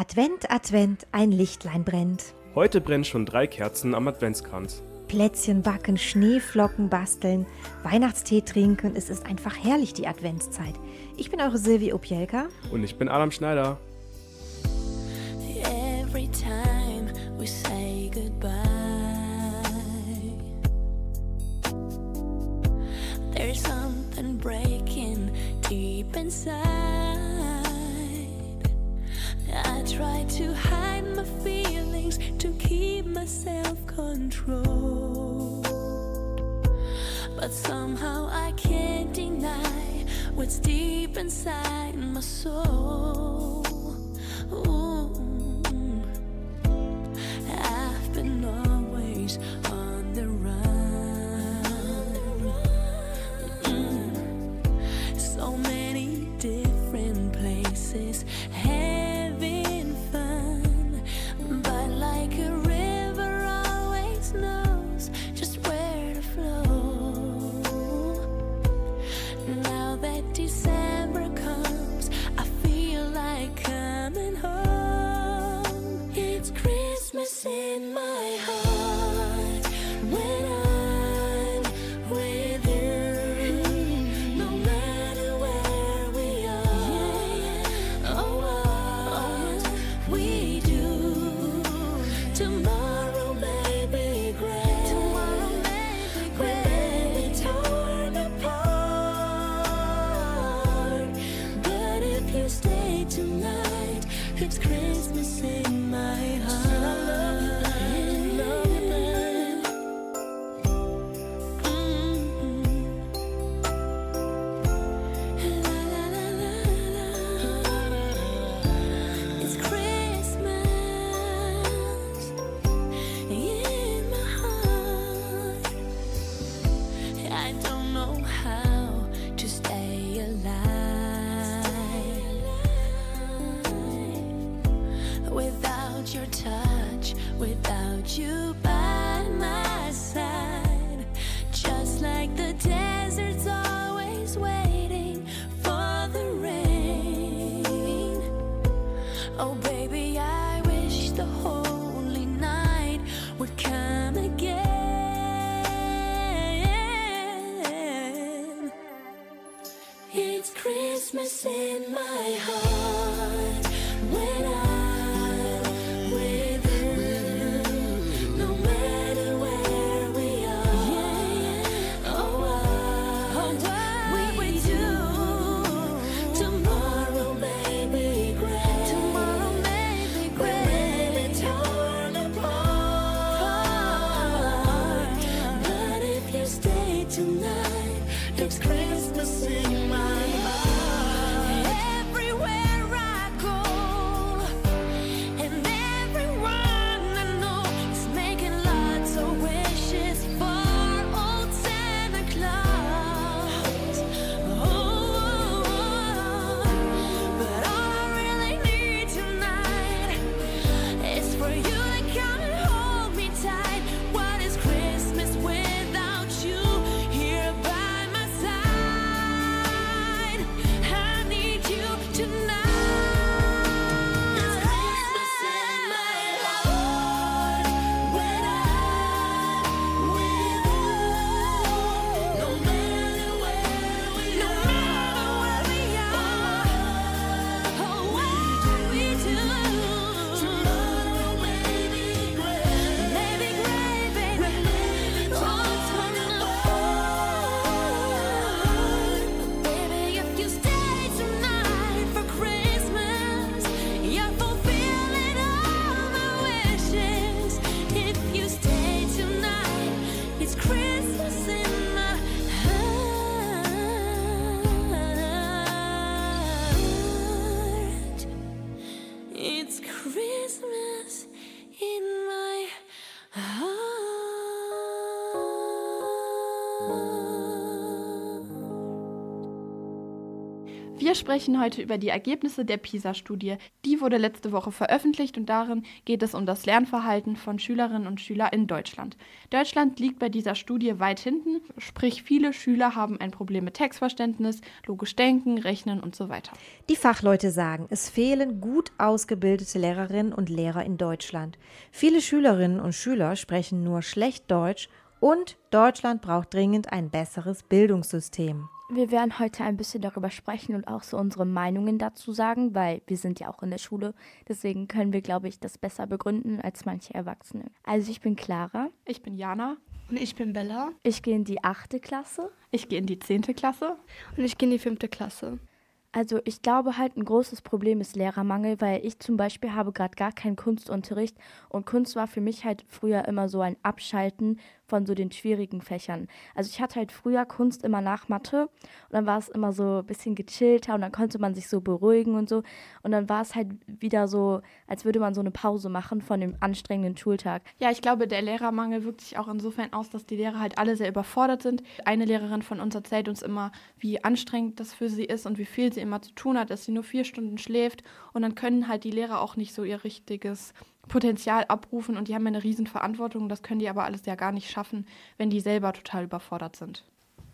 Advent, Advent, ein Lichtlein brennt. Heute brennen schon drei Kerzen am Adventskranz. Plätzchen backen, Schneeflocken basteln, Weihnachtstee trinken. Es ist einfach herrlich, die Adventszeit. Ich bin eure Silvi Opielka. Und ich bin Adam Schneider. Every time we say goodbye, there's something breaking deep inside. I try to hide my feelings to keep myself controlled. But somehow I can't deny what's deep inside my soul. Ooh, I've been always. Wir sprechen heute über die Ergebnisse der PISA-Studie. Die wurde letzte Woche veröffentlicht und darin geht es um das Lernverhalten von Schülerinnen und Schülern in Deutschland. Deutschland liegt bei dieser Studie weit hinten, sprich viele Schüler haben ein Problem mit Textverständnis, logisch denken, rechnen und so weiter. Die Fachleute sagen, es fehlen gut ausgebildete Lehrerinnen und Lehrer in Deutschland. Viele Schülerinnen und Schüler sprechen nur schlecht Deutsch und Deutschland braucht dringend ein besseres Bildungssystem. Wir werden heute ein bisschen darüber sprechen und auch so unsere Meinungen dazu sagen, weil wir sind ja auch in der Schule. Deswegen können wir, glaube ich, das besser begründen als manche Erwachsene. Also ich bin Clara. Ich bin Jana. Und ich bin Bella. Ich gehe in die achte Klasse. Ich gehe in die zehnte Klasse. Und ich gehe in die fünfte Klasse. Also ich glaube halt ein großes Problem ist Lehrermangel, weil ich zum Beispiel habe gerade gar keinen Kunstunterricht und Kunst war für mich halt früher immer so ein Abschalten von so den schwierigen Fächern. Also ich hatte halt früher Kunst immer nach Mathe und dann war es immer so ein bisschen gechillter und dann konnte man sich so beruhigen und so und dann war es halt wieder so, als würde man so eine Pause machen von dem anstrengenden Schultag. Ja, ich glaube, der Lehrermangel wirkt sich auch insofern aus, dass die Lehrer halt alle sehr überfordert sind. Eine Lehrerin von uns erzählt uns immer, wie anstrengend das für sie ist und wie viel sie immer zu tun hat, dass sie nur vier Stunden schläft und dann können halt die Lehrer auch nicht so ihr richtiges Potenzial abrufen und die haben eine riesen Verantwortung. Das können die aber alles ja gar nicht schaffen, wenn die selber total überfordert sind.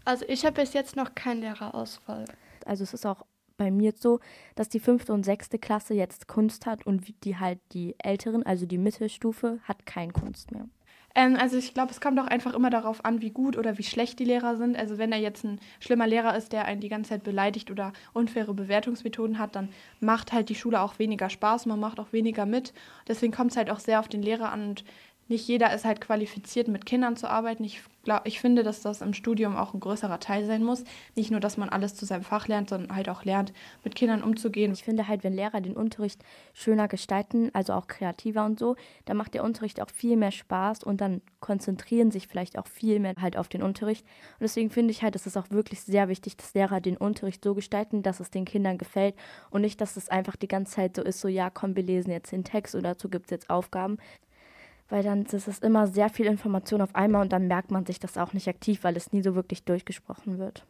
Also ich habe bis jetzt noch keinen Lehrerausfall. Also es ist auch bei mir so, dass die fünfte und sechste Klasse jetzt Kunst hat und die halt die älteren, also die Mittelstufe, hat kein Kunst mehr. Ähm, also ich glaube, es kommt auch einfach immer darauf an, wie gut oder wie schlecht die Lehrer sind. Also wenn er jetzt ein schlimmer Lehrer ist, der einen die ganze Zeit beleidigt oder unfaire Bewertungsmethoden hat, dann macht halt die Schule auch weniger Spaß, man macht auch weniger mit. Deswegen kommt es halt auch sehr auf den Lehrer an und nicht jeder ist halt qualifiziert, mit Kindern zu arbeiten. Ich, glaub, ich finde, dass das im Studium auch ein größerer Teil sein muss. Nicht nur, dass man alles zu seinem Fach lernt, sondern halt auch lernt, mit Kindern umzugehen. Ich finde halt, wenn Lehrer den Unterricht schöner gestalten, also auch kreativer und so, dann macht der Unterricht auch viel mehr Spaß und dann konzentrieren sich vielleicht auch viel mehr halt auf den Unterricht. Und deswegen finde ich halt, es ist auch wirklich sehr wichtig, dass Lehrer den Unterricht so gestalten, dass es den Kindern gefällt und nicht, dass es einfach die ganze Zeit so ist, so ja, komm, wir lesen jetzt den Text oder dazu gibt es jetzt Aufgaben weil dann ist es immer sehr viel Information auf einmal und dann merkt man sich das auch nicht aktiv, weil es nie so wirklich durchgesprochen wird.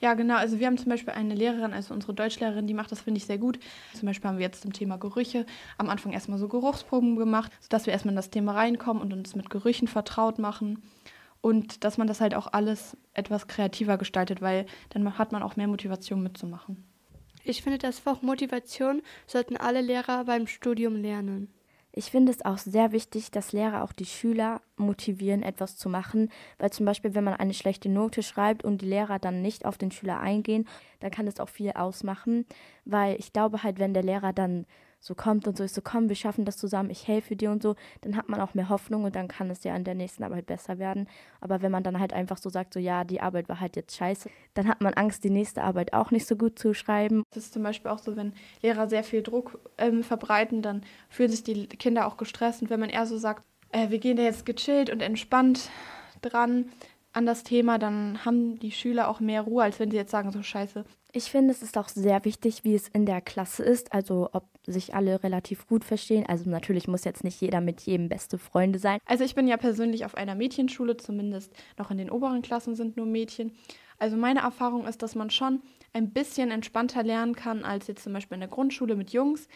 Ja, genau. Also wir haben zum Beispiel eine Lehrerin, also unsere Deutschlehrerin, die macht das, finde ich, sehr gut. Zum Beispiel haben wir jetzt zum Thema Gerüche am Anfang erstmal so Geruchsproben gemacht, sodass wir erstmal in das Thema reinkommen und uns mit Gerüchen vertraut machen. Und dass man das halt auch alles etwas kreativer gestaltet, weil dann hat man auch mehr Motivation mitzumachen. Ich finde, das Fach Motivation sollten alle Lehrer beim Studium lernen. Ich finde es auch sehr wichtig, dass Lehrer auch die Schüler motivieren, etwas zu machen, weil zum Beispiel, wenn man eine schlechte Note schreibt und die Lehrer dann nicht auf den Schüler eingehen, dann kann das auch viel ausmachen, weil ich glaube halt, wenn der Lehrer dann so kommt und so ist so, komm, wir schaffen das zusammen, ich helfe dir und so, dann hat man auch mehr Hoffnung und dann kann es ja an der nächsten Arbeit besser werden. Aber wenn man dann halt einfach so sagt, so ja, die Arbeit war halt jetzt scheiße, dann hat man Angst, die nächste Arbeit auch nicht so gut zu schreiben. Das ist zum Beispiel auch so, wenn Lehrer sehr viel Druck ähm, verbreiten, dann fühlen sich die Kinder auch gestresst und wenn man eher so sagt, äh, wir gehen da jetzt gechillt und entspannt dran an das Thema, dann haben die Schüler auch mehr Ruhe, als wenn sie jetzt sagen, so scheiße, Ich finde, es ist auch sehr wichtig, wie es in der Klasse ist, also ob sich alle relativ gut verstehen. Also natürlich muss jetzt nicht jeder mit jedem beste Freunde sein. Also ich bin ja persönlich auf einer Mädchenschule, zumindest noch in den oberen Klassen sind nur Mädchen. Also meine Erfahrung ist, dass man schon ein bisschen entspannter lernen kann als jetzt zum Beispiel in der Grundschule mit Jungs.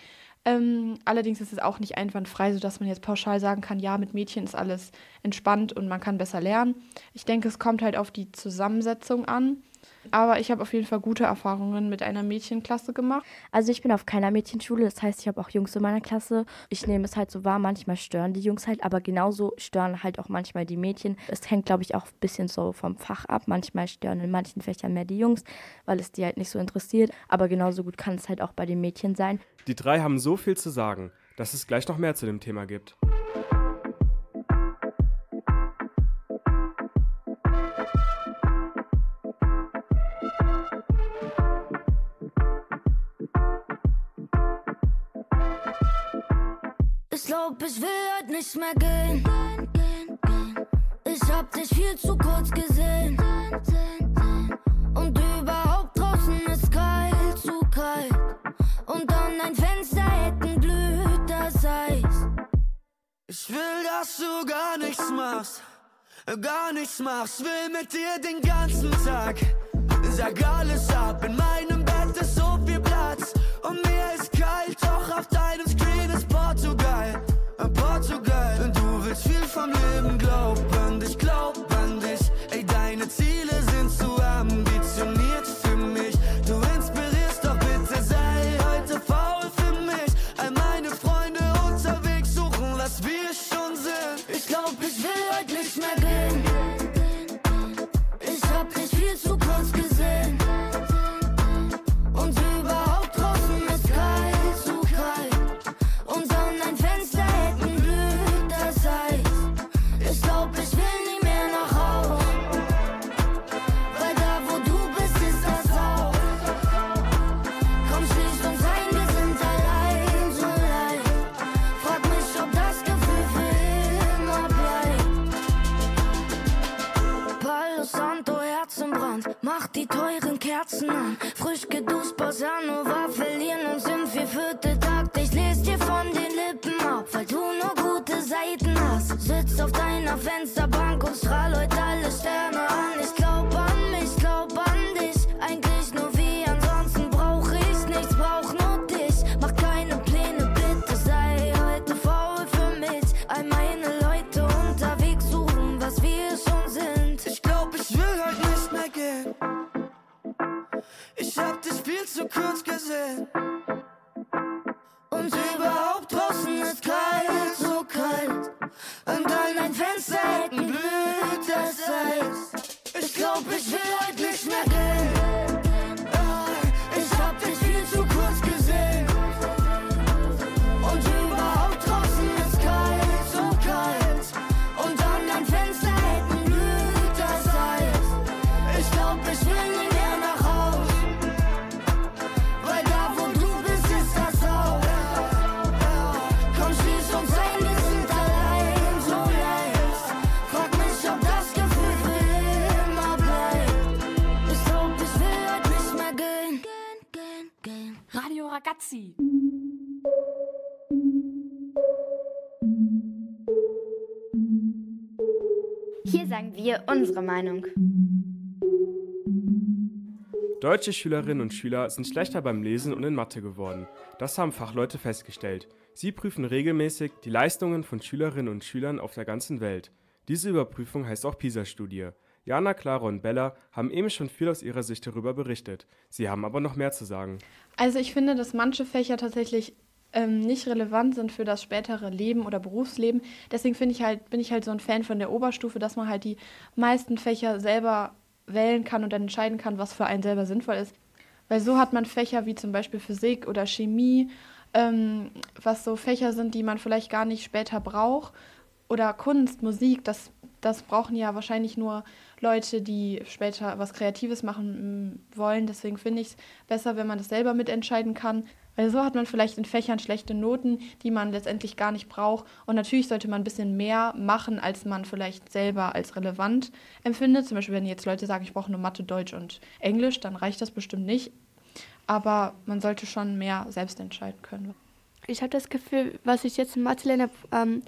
Ähm, allerdings ist es auch nicht einwandfrei, sodass man jetzt pauschal sagen kann, ja, mit Mädchen ist alles entspannt und man kann besser lernen. Ich denke, es kommt halt auf die Zusammensetzung an. Aber ich habe auf jeden Fall gute Erfahrungen mit einer Mädchenklasse gemacht. Also ich bin auf keiner Mädchenschule, das heißt, ich habe auch Jungs in meiner Klasse. Ich nehme es halt so wahr, manchmal stören die Jungs halt, aber genauso stören halt auch manchmal die Mädchen. Es hängt, glaube ich, auch ein bisschen so vom Fach ab. Manchmal stören in manchen Fächern mehr die Jungs, weil es die halt nicht so interessiert. Aber genauso gut kann es halt auch bei den Mädchen sein. Die drei haben so viel zu sagen, dass es gleich noch mehr zu dem Thema gibt. Glaub, ich will heute nicht mehr gehen. Ich hab dich viel zu kurz gesehen. Und überhaupt draußen ist kalt, zu kalt. Und an ein Fensterhecken blüht das Eis. Ich will, dass du gar nichts machst, gar nichts machst, will mit dir den ganzen Tag. Sag alles ab, in meinem Bett ist so viel auf deinem Screen ist vom Leben, glaub wir unsere Meinung. Deutsche Schülerinnen und Schüler sind schlechter beim Lesen und in Mathe geworden. Das haben Fachleute festgestellt. Sie prüfen regelmäßig die Leistungen von Schülerinnen und Schülern auf der ganzen Welt. Diese Überprüfung heißt auch PISA-Studie. Jana, Clara und Bella haben eben schon viel aus ihrer Sicht darüber berichtet. Sie haben aber noch mehr zu sagen. Also ich finde, dass manche Fächer tatsächlich ähm, nicht relevant sind für das spätere Leben oder Berufsleben. Deswegen finde ich halt, bin ich halt so ein Fan von der Oberstufe, dass man halt die meisten Fächer selber wählen kann und dann entscheiden kann, was für einen selber sinnvoll ist. Weil so hat man Fächer wie zum Beispiel Physik oder Chemie, ähm, was so Fächer sind, die man vielleicht gar nicht später braucht. Oder Kunst, Musik, das, das brauchen ja wahrscheinlich nur Leute, die später was Kreatives machen mm, wollen. Deswegen finde ich es besser, wenn man das selber mitentscheiden kann. Weil so hat man vielleicht in Fächern schlechte Noten, die man letztendlich gar nicht braucht. Und natürlich sollte man ein bisschen mehr machen, als man vielleicht selber als relevant empfindet. Zum Beispiel, wenn jetzt Leute sagen, ich brauche nur Mathe, Deutsch und Englisch, dann reicht das bestimmt nicht. Aber man sollte schon mehr selbst entscheiden können. Ich habe das Gefühl, was ich jetzt in Mathe lerne, ähm,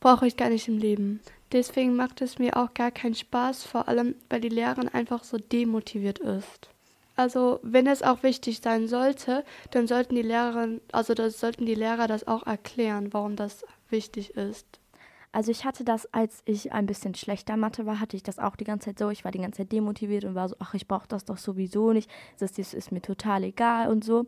brauche ich gar nicht im Leben. Deswegen macht es mir auch gar keinen Spaß, vor allem weil die Lehrerin einfach so demotiviert ist. Also wenn es auch wichtig sein sollte, dann sollten die Lehrerinnen, also das sollten die Lehrer das auch erklären, warum das wichtig ist. Also ich hatte das, als ich ein bisschen schlechter Mathe war, hatte ich das auch die ganze Zeit so. Ich war die ganze Zeit demotiviert und war so, ach, ich brauche das doch sowieso nicht. Das ist, ist mir total egal und so.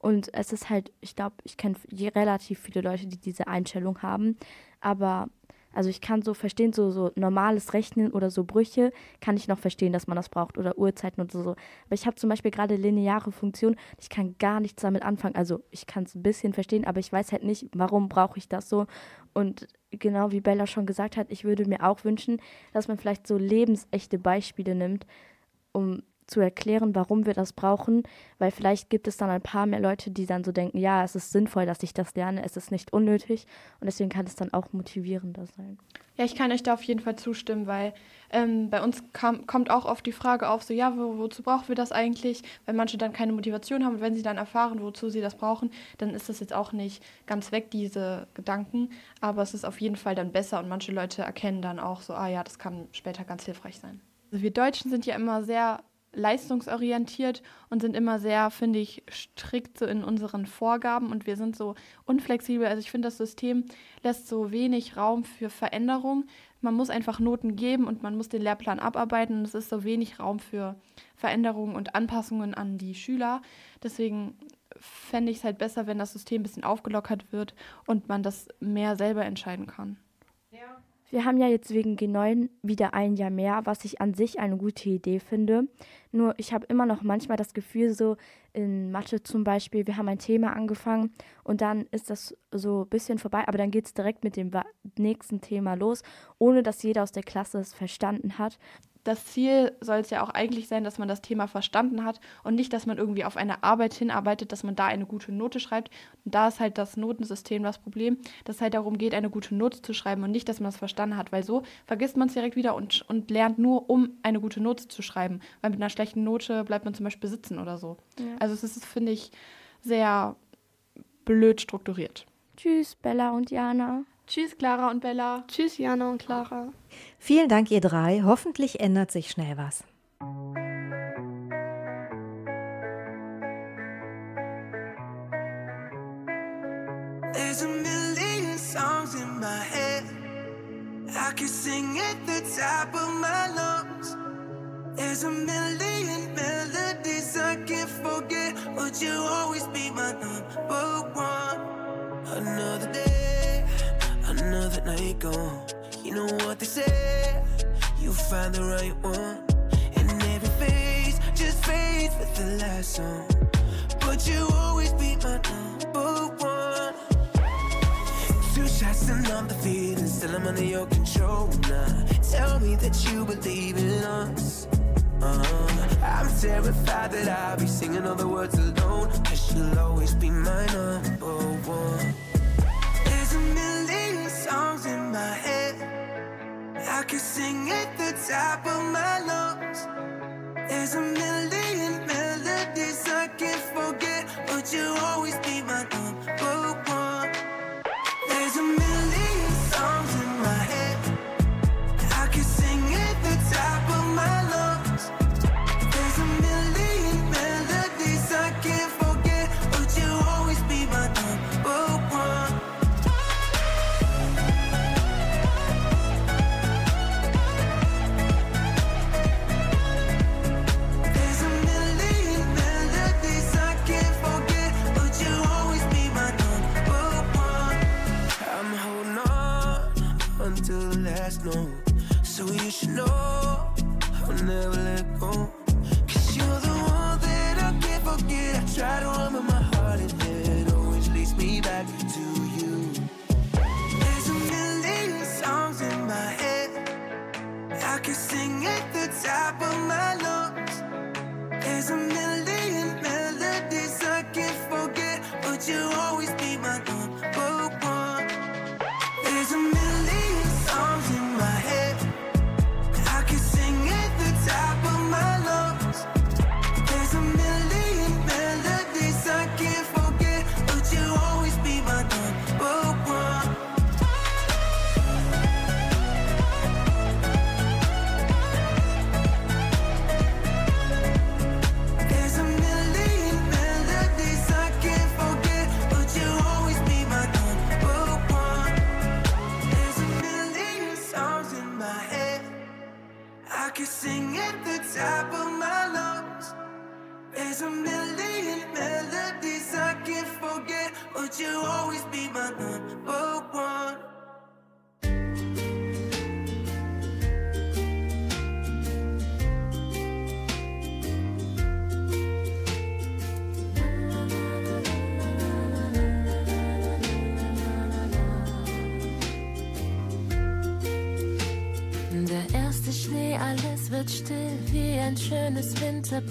Und es ist halt, ich glaube, ich kenne relativ viele Leute, die diese Einstellung haben. Aber also ich kann so verstehen, so, so normales Rechnen oder so Brüche kann ich noch verstehen, dass man das braucht oder Uhrzeiten und so. Aber ich habe zum Beispiel gerade lineare Funktionen, ich kann gar nichts damit anfangen. Also ich kann es ein bisschen verstehen, aber ich weiß halt nicht, warum brauche ich das so. Und genau wie Bella schon gesagt hat, ich würde mir auch wünschen, dass man vielleicht so lebensechte Beispiele nimmt, um zu erklären, warum wir das brauchen, weil vielleicht gibt es dann ein paar mehr Leute, die dann so denken, ja, es ist sinnvoll, dass ich das lerne, es ist nicht unnötig und deswegen kann es dann auch motivierender sein. Ja, ich kann euch da auf jeden Fall zustimmen, weil ähm, bei uns kam, kommt auch oft die Frage auf, so ja, wo, wozu brauchen wir das eigentlich? Weil manche dann keine Motivation haben und wenn sie dann erfahren, wozu sie das brauchen, dann ist das jetzt auch nicht ganz weg, diese Gedanken. Aber es ist auf jeden Fall dann besser und manche Leute erkennen dann auch so, ah ja, das kann später ganz hilfreich sein. Also wir Deutschen sind ja immer sehr leistungsorientiert und sind immer sehr, finde ich, strikt so in unseren Vorgaben und wir sind so unflexibel. Also ich finde, das System lässt so wenig Raum für Veränderung. Man muss einfach Noten geben und man muss den Lehrplan abarbeiten und es ist so wenig Raum für Veränderungen und Anpassungen an die Schüler. Deswegen fände ich es halt besser, wenn das System ein bisschen aufgelockert wird und man das mehr selber entscheiden kann. Wir haben ja jetzt wegen G9 wieder ein Jahr mehr, was ich an sich eine gute Idee finde. Nur ich habe immer noch manchmal das Gefühl, so in Mathe zum Beispiel, wir haben ein Thema angefangen und dann ist das so ein bisschen vorbei, aber dann geht es direkt mit dem nächsten Thema los, ohne dass jeder aus der Klasse es verstanden hat. Das Ziel soll es ja auch eigentlich sein, dass man das Thema verstanden hat und nicht, dass man irgendwie auf eine Arbeit hinarbeitet, dass man da eine gute Note schreibt. Und da ist halt das Notensystem das Problem, dass es halt darum geht, eine gute Note zu schreiben und nicht, dass man es verstanden hat, weil so vergisst man es direkt wieder und, und lernt nur, um eine gute Note zu schreiben. Weil mit einer schlechten Note bleibt man zum Beispiel sitzen oder so. Also es ist, finde ich, sehr blöd strukturiert. Tschüss, Bella und Jana. Tschüss, Clara und Bella. Tschüss, Jana und Clara. Vielen Dank, ihr drei. Hoffentlich ändert sich schnell was. There's a million songs in my head. I could sing at the top of my lungs. There's a million melodies I can't forget. Would you always be my number one? Another day, another night. You know what they say, you find the right one. And every face just fades with the last song. But you always be my number one. Two shots and I'm the feeling, still I'm under your control now. Tell me that you believe in us. Uh, I'm terrified that I'll be singing all the words alone. Cause you'll always be my number one. I could sing at the top of my lungs. There's a million melodies I can't forget. But you always be note. So you should know I'll never let go. Cause you're the one that I can't forget. I try to but my heart and head always leads me back to you. There's a million songs in my head. I can sing at the top of my lungs. There's a million melodies I can't forget, but you always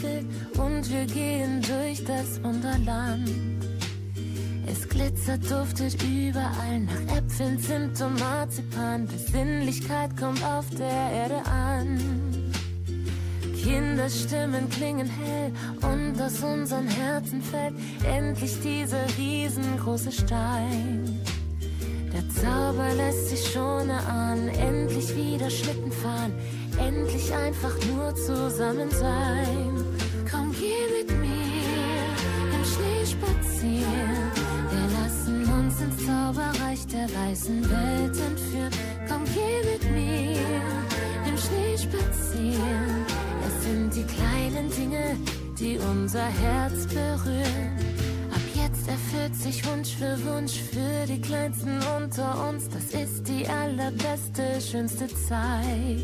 Winterbild und wir gehen durch das Wunderland. Es glitzert, duftet überall nach Äpfeln, Zimt und Marzipan. Besinnlichkeit kommt auf der Erde an. Kinderstimmen klingen hell und aus unseren Herzen fällt endlich dieser riesengroße Stein. Der Zauber lässt sich schon erahnen, endlich wieder Schlitten fahren, endlich einfach nur zusammen sein. Unser Herz berühren. Ab jetzt erfüllt sich Wunsch für Wunsch für die Kleinsten unter uns. Das ist die allerbeste, schönste Zeit.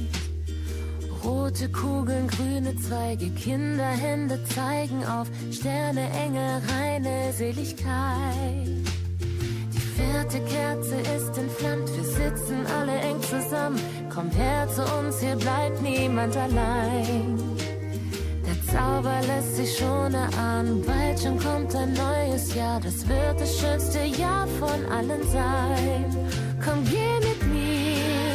Rote Kugeln, grüne Zweige, Kinderhände zeigen auf Sterne, Engel, reine Seligkeit. Die vierte Kerze ist entflammt, wir sitzen alle eng zusammen. Kommt her zu uns, hier bleibt niemand allein. Zauber lässt sich schon erahnen, bald schon kommt ein neues Jahr. Das wird das schönste Jahr von allen sein. Komm, geh mit mir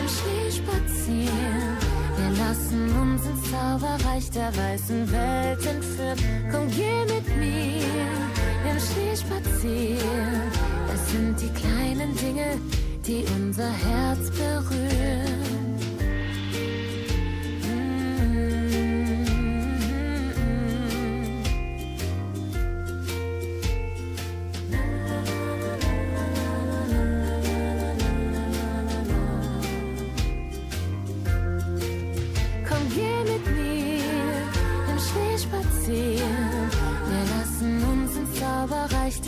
im Schnee spazieren. Wir lassen uns ins Zauberreich der weißen Welt entführen. Komm, geh mit mir im Schnee spazieren. Es sind die kleinen Dinge, die unser Herz berühren.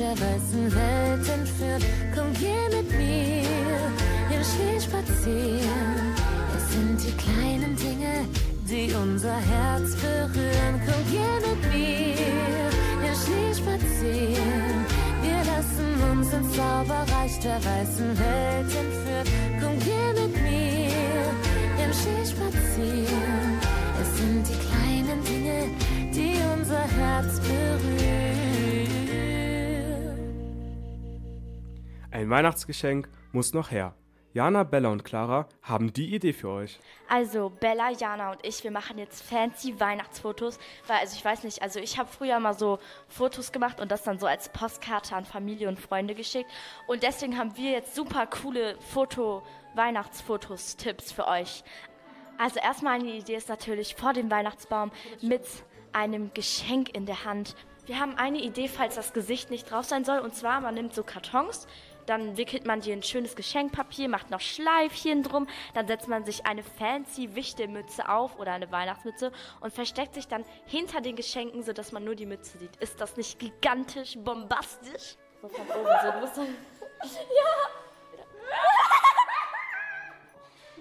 Der weißen Welt entführen. Komm, geh mit mir im Schnee spazieren. Es sind die kleinen Dinge, die unser Herz berühren. Komm, geh mit mir im Schnee spazieren. Wir lassen uns ins Zauberreich der weißen Welt entführen. Komm, geh mit mir im Schnee spazieren. Es sind die kleinen Dinge, die unser Herz berühren. Ein Weihnachtsgeschenk muss noch her. Jana, Bella und Clara haben die Idee für euch. Also Bella, Jana und ich, wir machen jetzt fancy Weihnachtsfotos, weil also ich weiß nicht, also ich habe früher mal so Fotos gemacht und das dann so als Postkarte an Familie und Freunde geschickt und deswegen haben wir jetzt super coole Foto Weihnachtsfotos Tipps für euch. Also erstmal eine Idee ist natürlich vor dem Weihnachtsbaum mit einem Geschenk in der Hand. Wir haben eine Idee, falls das Gesicht nicht drauf sein soll und zwar man nimmt so Kartons dann wickelt man die in schönes Geschenkpapier, macht noch Schleifchen drum, dann setzt man sich eine fancy Wichtelmütze auf oder eine Weihnachtsmütze und versteckt sich dann hinter den Geschenken, sodass man nur die Mütze sieht. Ist das nicht gigantisch bombastisch? So von oben so. Du musst dann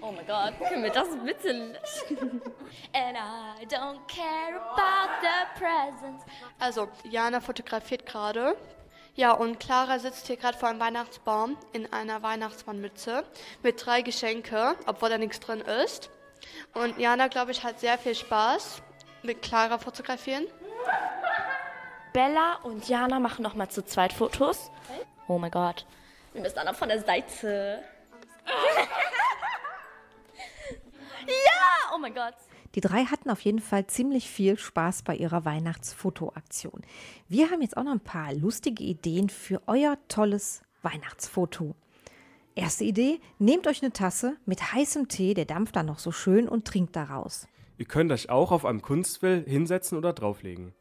Oh mein Gott, können wir das bitte löschen? And I don't care about the presents. Also, Jana fotografiert gerade. Ja, und Clara sitzt hier gerade vor einem Weihnachtsbaum in einer Weihnachtsmannmütze mit drei Geschenke, obwohl da nichts drin ist. Und Jana, glaube ich, hat sehr viel Spaß mit Clara fotografieren. Bella und Jana machen nochmal zu zweit Fotos. Oh mein Gott. Wir müssen dann noch von der Seite. ja! Oh mein Gott. Die drei hatten auf jeden Fall ziemlich viel Spaß bei ihrer Weihnachtsfotoaktion. Wir haben jetzt auch noch ein paar lustige Ideen für euer tolles Weihnachtsfoto. Erste Idee, nehmt euch eine Tasse mit heißem Tee, der dampft dann noch so schön und trinkt daraus. Ihr könnt euch auch auf einem Kunstfell hinsetzen oder drauflegen.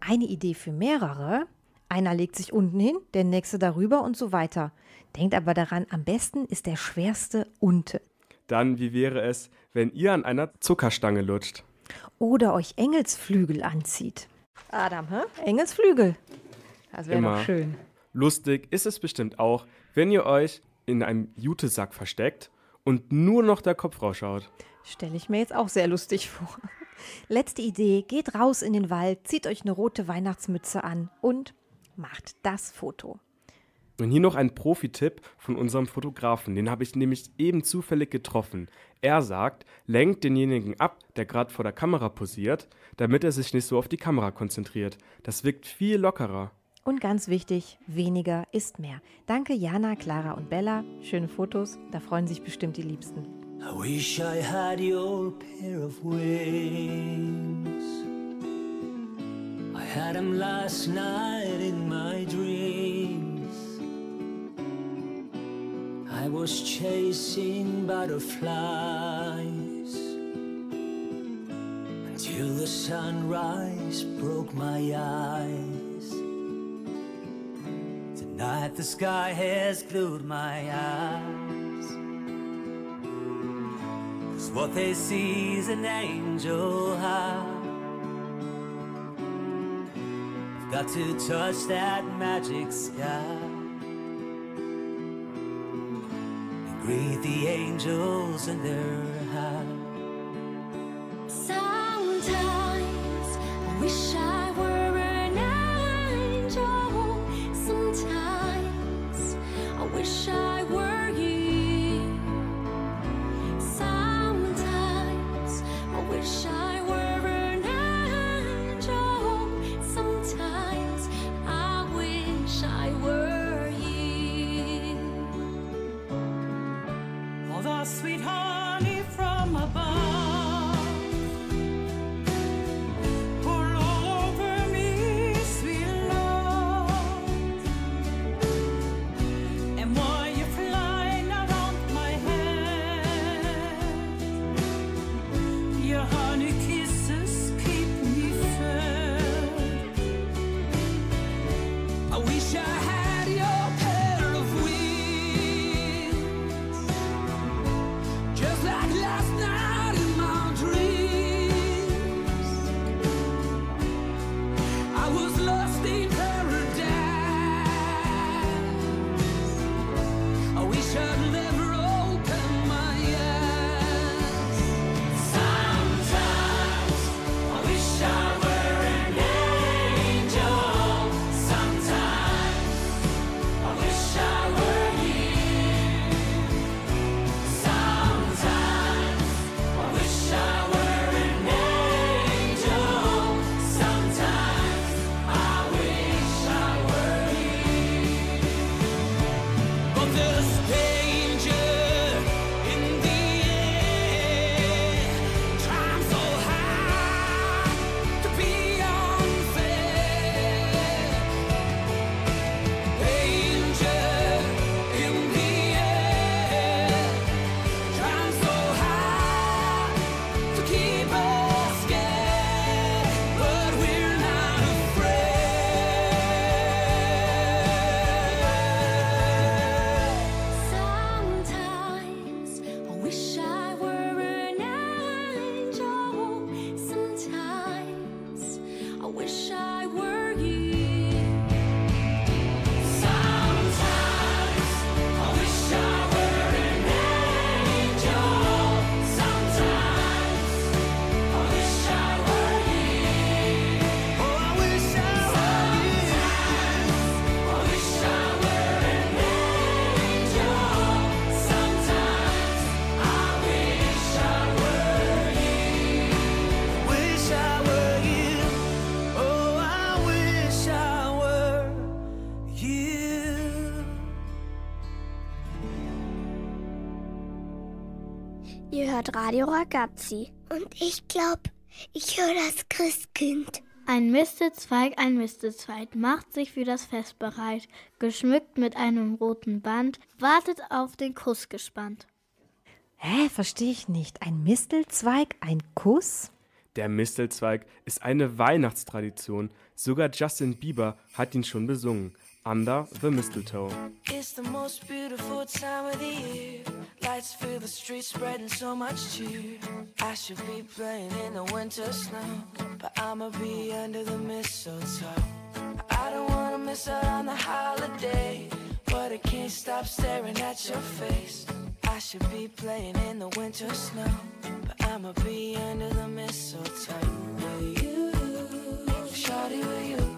Eine Idee für mehrere, einer legt sich unten hin, der nächste darüber und so weiter. Denkt aber daran, am besten ist der schwerste unten. Dann, wie wäre es, wenn ihr an einer Zuckerstange lutscht? Oder euch Engelsflügel anzieht. Adam, hä? Engelsflügel. Das wäre doch schön. Lustig ist es bestimmt auch, wenn ihr euch in einem Jutesack versteckt und nur noch der Kopf rausschaut. Stelle ich mir jetzt auch sehr lustig vor. Letzte Idee, geht raus in den Wald, zieht euch eine rote Weihnachtsmütze an und macht das Foto. Und hier noch ein Profi-Tipp von unserem Fotografen. Den habe ich nämlich eben zufällig getroffen. Er sagt, lenkt denjenigen ab, der gerade vor der Kamera posiert, damit er sich nicht so auf die Kamera konzentriert. Das wirkt viel lockerer. Und ganz wichtig, weniger ist mehr. Danke Jana, Clara und Bella. Schöne Fotos, da freuen sich bestimmt die Liebsten. I wish I had your pair of wings. I had them last night in my dreams. I was chasing butterflies until the sunrise broke my eyes. Tonight the sky has glued my eyes. Cause what they see is an angel high. I've got to touch that magic sky. Greet the angels in their hört Radio Ragazzi. Und ich glaube, ich höre das Christkind. Ein Mistelzweig, ein Mistelzweig macht sich für das Fest bereit, geschmückt mit einem roten Band, wartet auf den Kuss gespannt. Hä, verstehe ich nicht. Ein Mistelzweig, ein Kuss? Der Mistelzweig ist eine Weihnachtstradition. Sogar Justin Bieber hat ihn schon besungen. Under the Mistletoe. It's the most beautiful time of the year. Lights fill the streets, spreading so much cheer. I should be playing in the winter snow, but I'ma be under the mistletoe. I don't wanna miss out on the holiday, but I can't stop staring at your face. I should be playing in the winter snow, but I'ma be under the mistletoe. You, shawty you,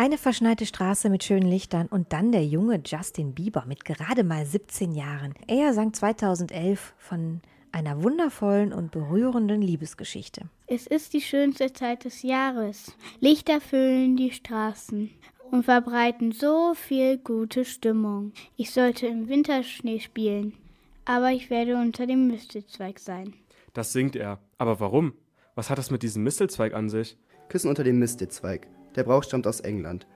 Eine verschneite Straße mit schönen Lichtern und dann der junge Justin Bieber mit gerade mal 17 Jahren. Er sang 2011 von einer wundervollen und berührenden Liebesgeschichte. Es ist die schönste Zeit des Jahres. Lichter füllen die Straßen und verbreiten so viel gute Stimmung. Ich sollte im Winterschnee spielen, aber ich werde unter dem Mistelzweig sein. Das singt er. Aber warum? Was hat das mit diesem Mistelzweig an sich? Küssen unter dem Mistelzweig. Der Brauch stammt aus England.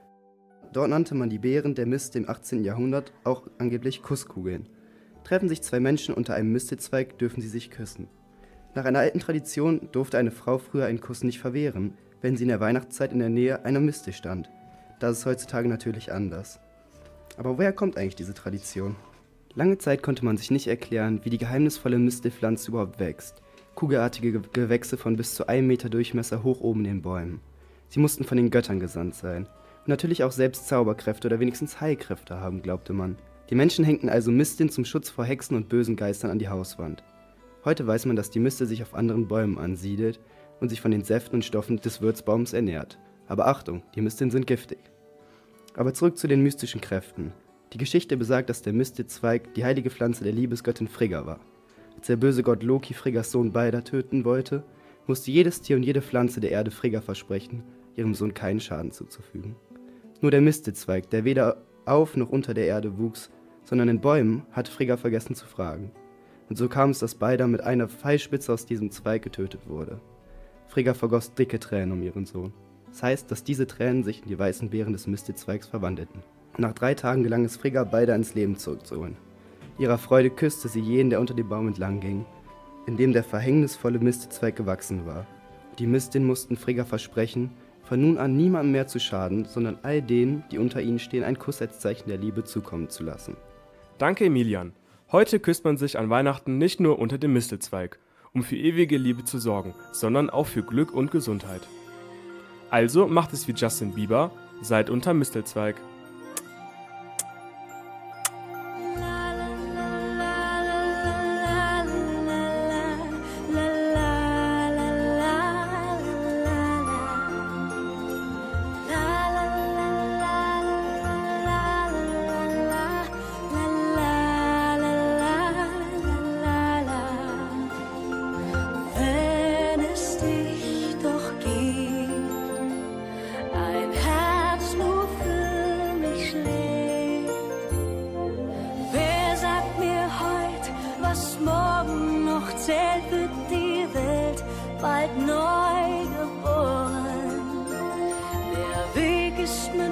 Dort nannte man die Beeren der Mist im 18. Jahrhundert auch angeblich Kusskugeln. Treffen sich zwei Menschen unter einem Mistelzweig, dürfen sie sich küssen. Nach einer alten Tradition durfte eine Frau früher einen Kuss nicht verwehren, wenn sie in der Weihnachtszeit in der Nähe einer Miste stand. Das ist heutzutage natürlich anders. Aber woher kommt eigentlich diese Tradition? Lange Zeit konnte man sich nicht erklären, wie die geheimnisvolle Mistelpflanze überhaupt wächst. Kugelartige Ge- Gewächse von bis zu einem Meter Durchmesser hoch oben in den Bäumen. Sie mussten von den Göttern gesandt sein. Und natürlich auch selbst Zauberkräfte oder wenigstens Heilkräfte haben, glaubte man. Die Menschen hängten also Misteln zum Schutz vor Hexen und bösen Geistern an die Hauswand. Heute weiß man, dass die Mistel sich auf anderen Bäumen ansiedelt und sich von den Säften und Stoffen des Würzbaums ernährt. Aber Achtung, die Misteln sind giftig. Aber zurück zu den mystischen Kräften. Die Geschichte besagt, dass der Mistelzweig die heilige Pflanze der Liebesgöttin Frigga war. Als der böse Gott Loki Friggas Sohn Balder töten wollte, musste jedes Tier und jede Pflanze der Erde Frigga versprechen, ihrem Sohn keinen Schaden zuzufügen. Nur der Mistelzweig, der weder auf noch unter der Erde wuchs, sondern in Bäumen, hatte Frigga vergessen zu fragen. Und so kam es, dass Balder mit einer Pfeilspitze aus diesem Zweig getötet wurde. Frigga vergoss dicke Tränen um ihren Sohn. Das heißt, dass diese Tränen sich in die weißen Beeren des Mistelzweigs verwandelten. Nach drei Tagen gelang es Frigga, Balder ins Leben zurückzuholen. Ihrer Freude küsste sie jeden, der unter dem Baum entlang ging, in dem der verhängnisvolle Mistelzweig gewachsen war. Die Misteln mussten Frigga versprechen, von nun an niemandem mehr zu schaden, sondern all denen, die unter ihnen stehen, ein Kuss als Zeichen der Liebe zukommen zu lassen. Danke, Emilian. Heute küsst man sich an Weihnachten nicht nur unter dem Mistelzweig, um für ewige Liebe zu sorgen, sondern auch für Glück und Gesundheit. Also macht es wie Justin Bieber, seid unter Mistelzweig. Weg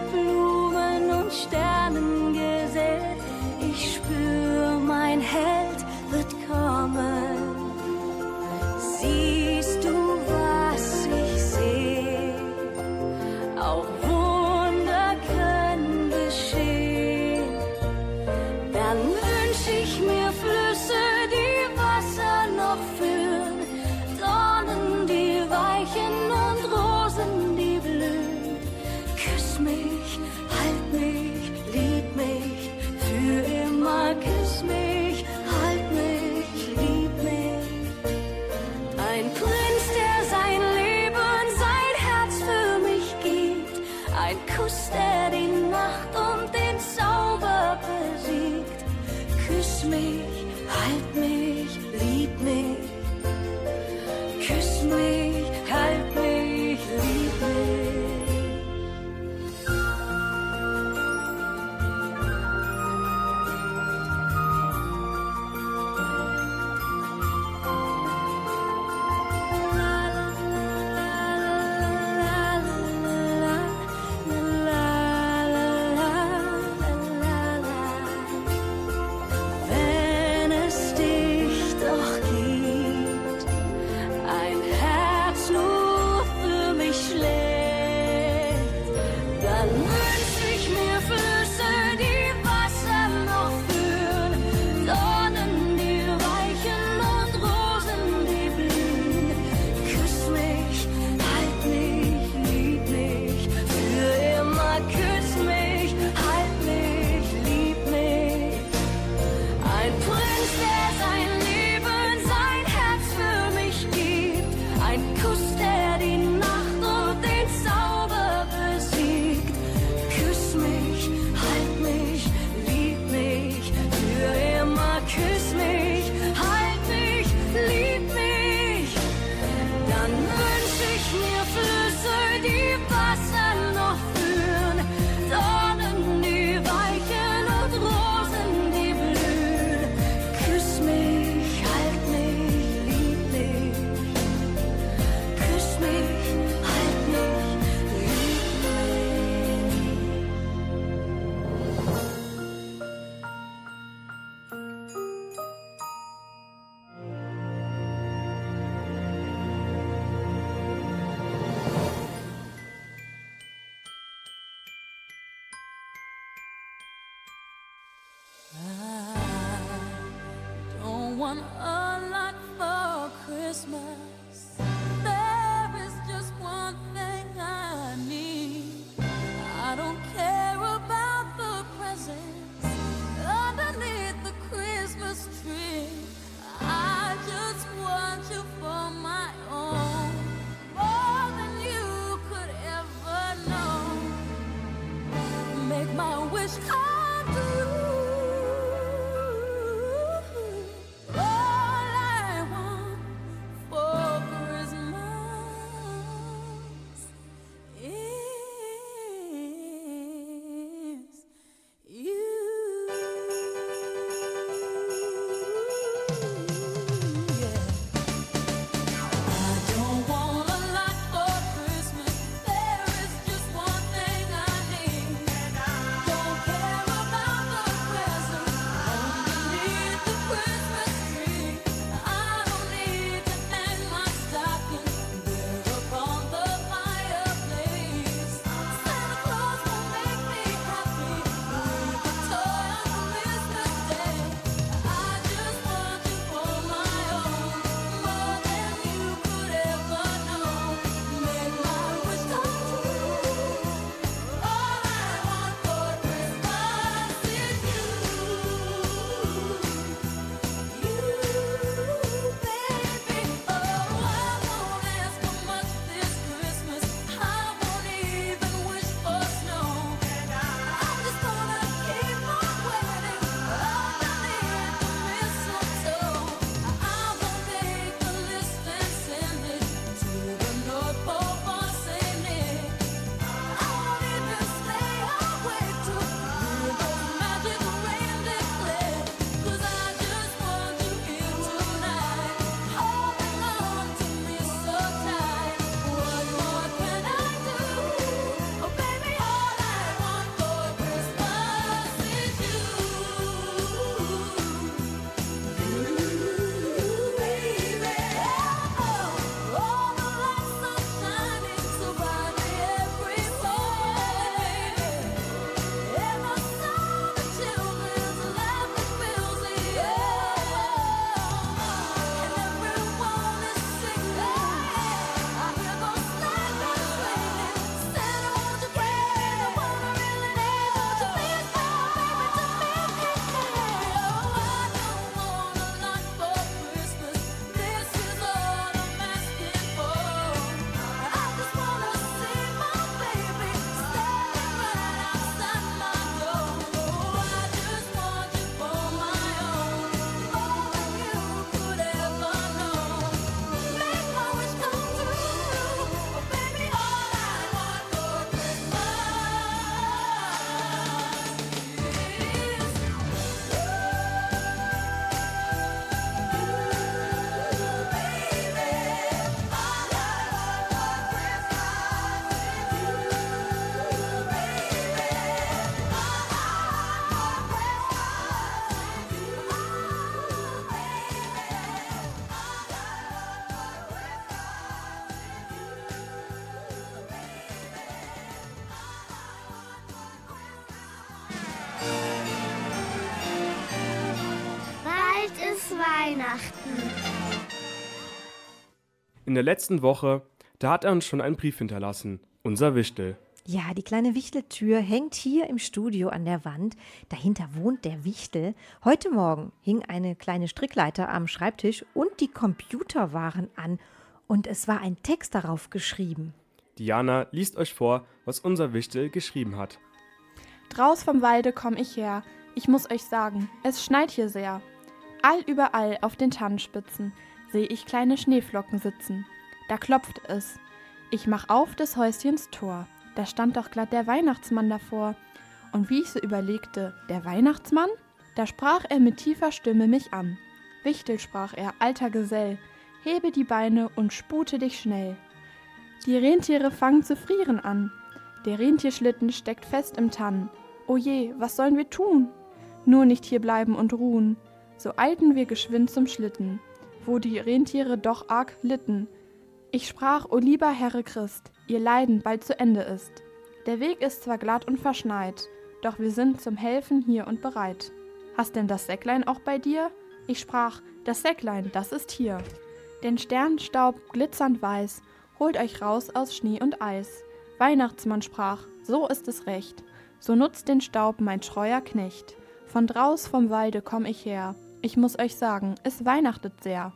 Weihnachten. In der letzten Woche, da hat er uns schon einen Brief hinterlassen. Unser Wichtel. Ja, die kleine Wichteltür hängt hier im Studio an der Wand. Dahinter wohnt der Wichtel. Heute Morgen hing eine kleine Strickleiter am Schreibtisch und die Computer waren an. Und es war ein Text darauf geschrieben. Diana liest euch vor, was unser Wichtel geschrieben hat. Draus vom Walde komm ich her. Ich muss euch sagen, es schneit hier sehr. All überall auf den Tannenspitzen seh ich kleine Schneeflocken sitzen. Da klopft es. Ich mach auf des Häuschens Tor. Da stand doch glatt der Weihnachtsmann davor. Und wie ich so überlegte, der Weihnachtsmann? Da sprach er mit tiefer Stimme mich an. Wichtel, sprach er, alter Gesell, hebe die Beine und spute dich schnell. Die Rentiere fangen zu frieren an. Der Rentierschlitten steckt fest im Tann. O je, was sollen wir tun? Nur nicht hier bleiben und ruhen. So eilten wir geschwind zum Schlitten, wo die Rentiere doch arg litten. Ich sprach, o lieber Herre Christ, ihr Leiden bald zu Ende ist. Der Weg ist zwar glatt und verschneit, doch wir sind zum Helfen hier und bereit. Hast denn das Säcklein auch bei dir? Ich sprach, das Säcklein, das ist hier. Den Sternstaub glitzernd weiß, holt euch raus aus Schnee und Eis. Weihnachtsmann sprach, so ist es recht, so nutzt den Staub mein treuer Knecht. Von draus vom Walde komm ich her, ich muss euch sagen, es weihnachtet sehr.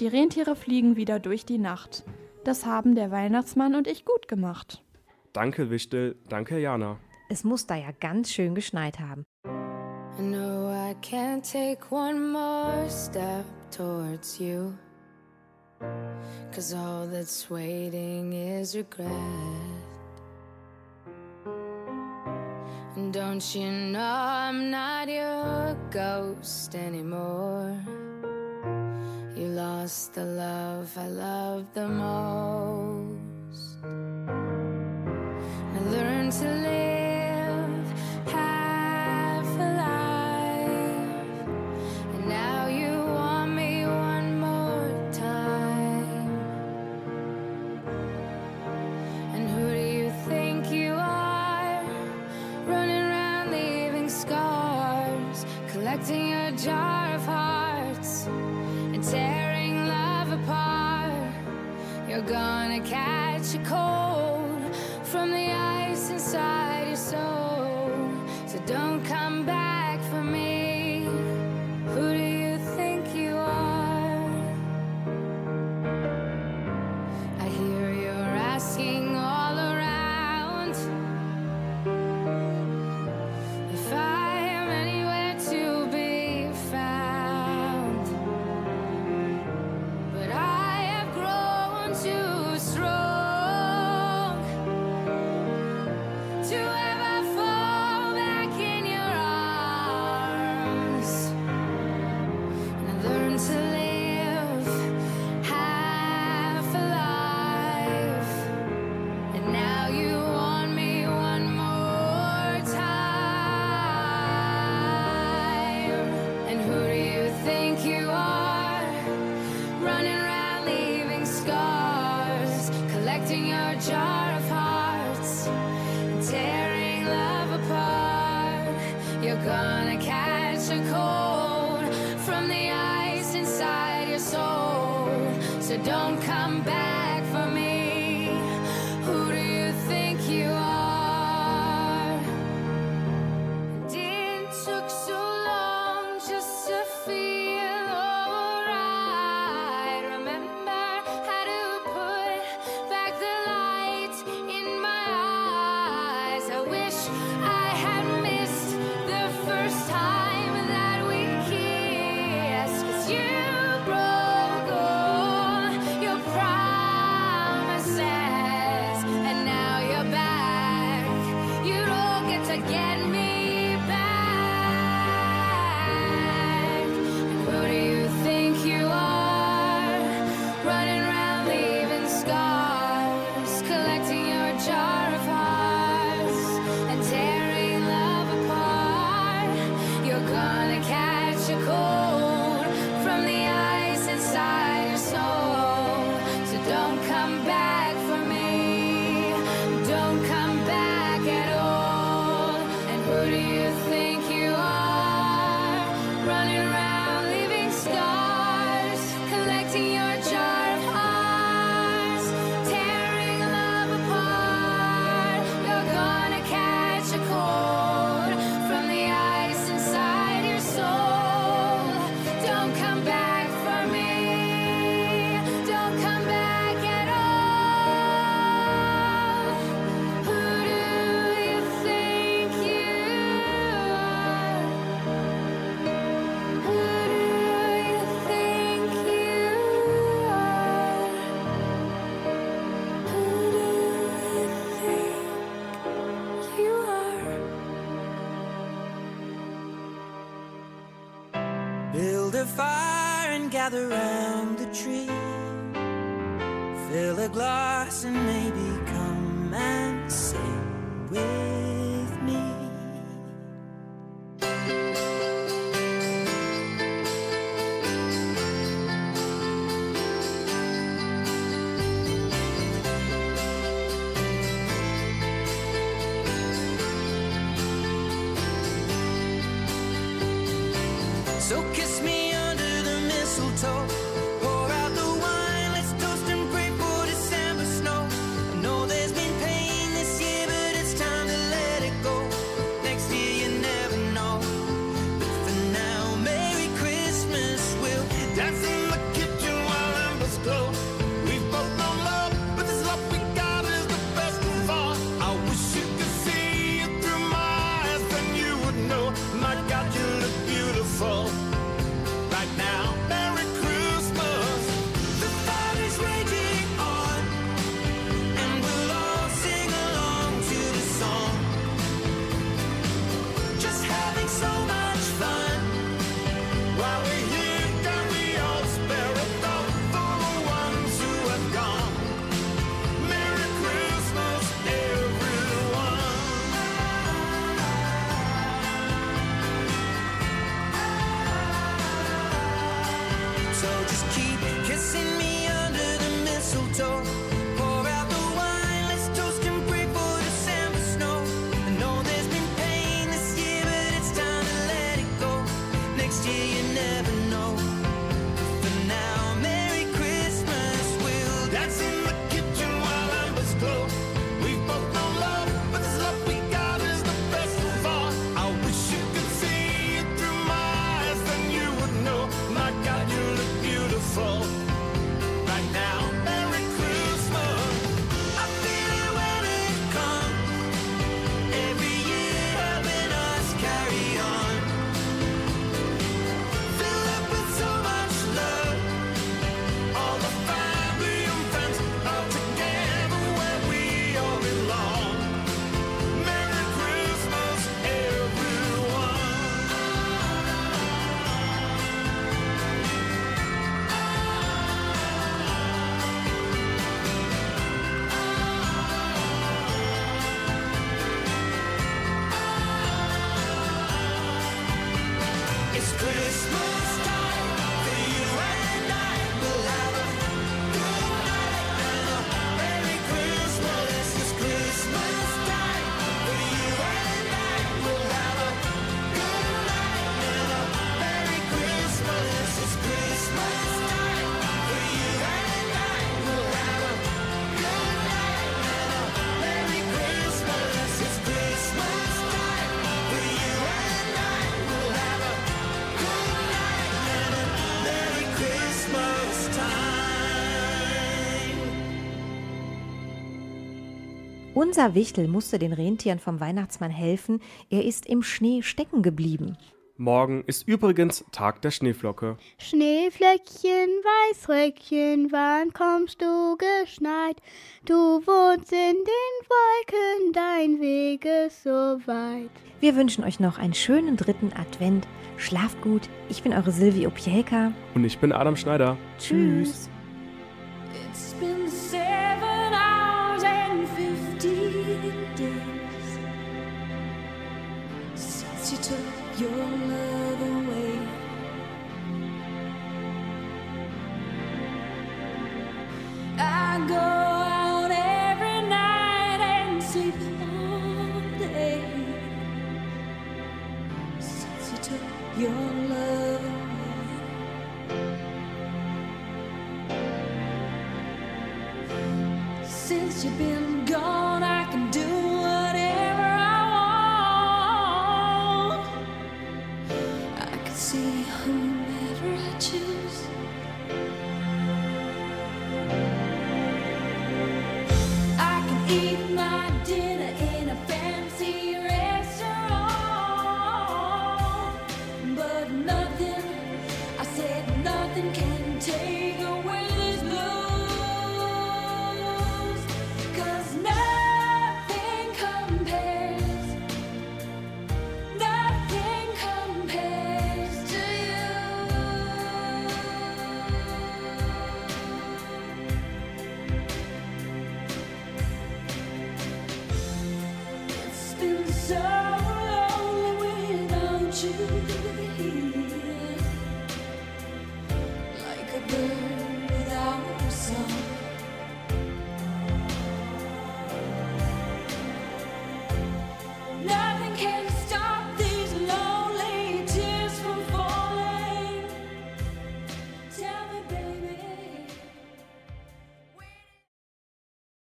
Die Rentiere fliegen wieder durch die Nacht. Das haben der Weihnachtsmann und ich gut gemacht. Danke, Wichtel. Danke, Jana. Es muss da ja ganz schön geschneit haben. I know I can't take one more step towards you. Cause all that's waiting is regret. Don't you know I'm not your ghost anymore? You lost the love I loved the most. I learned to live fire and gather round the tree. Fill a glass and Unser Wichtel musste den Rentieren vom Weihnachtsmann helfen. Er ist im Schnee stecken geblieben. Morgen ist übrigens Tag der Schneeflocke. Schneeflöckchen, Weißröckchen, wann kommst du geschneit? Du wohnst in den Wolken, dein Weg ist so weit. Wir wünschen euch noch einen schönen dritten Advent. Schlaft gut. Ich bin eure Silvi Opielka. Und ich bin Adam Schneider. Tschüss.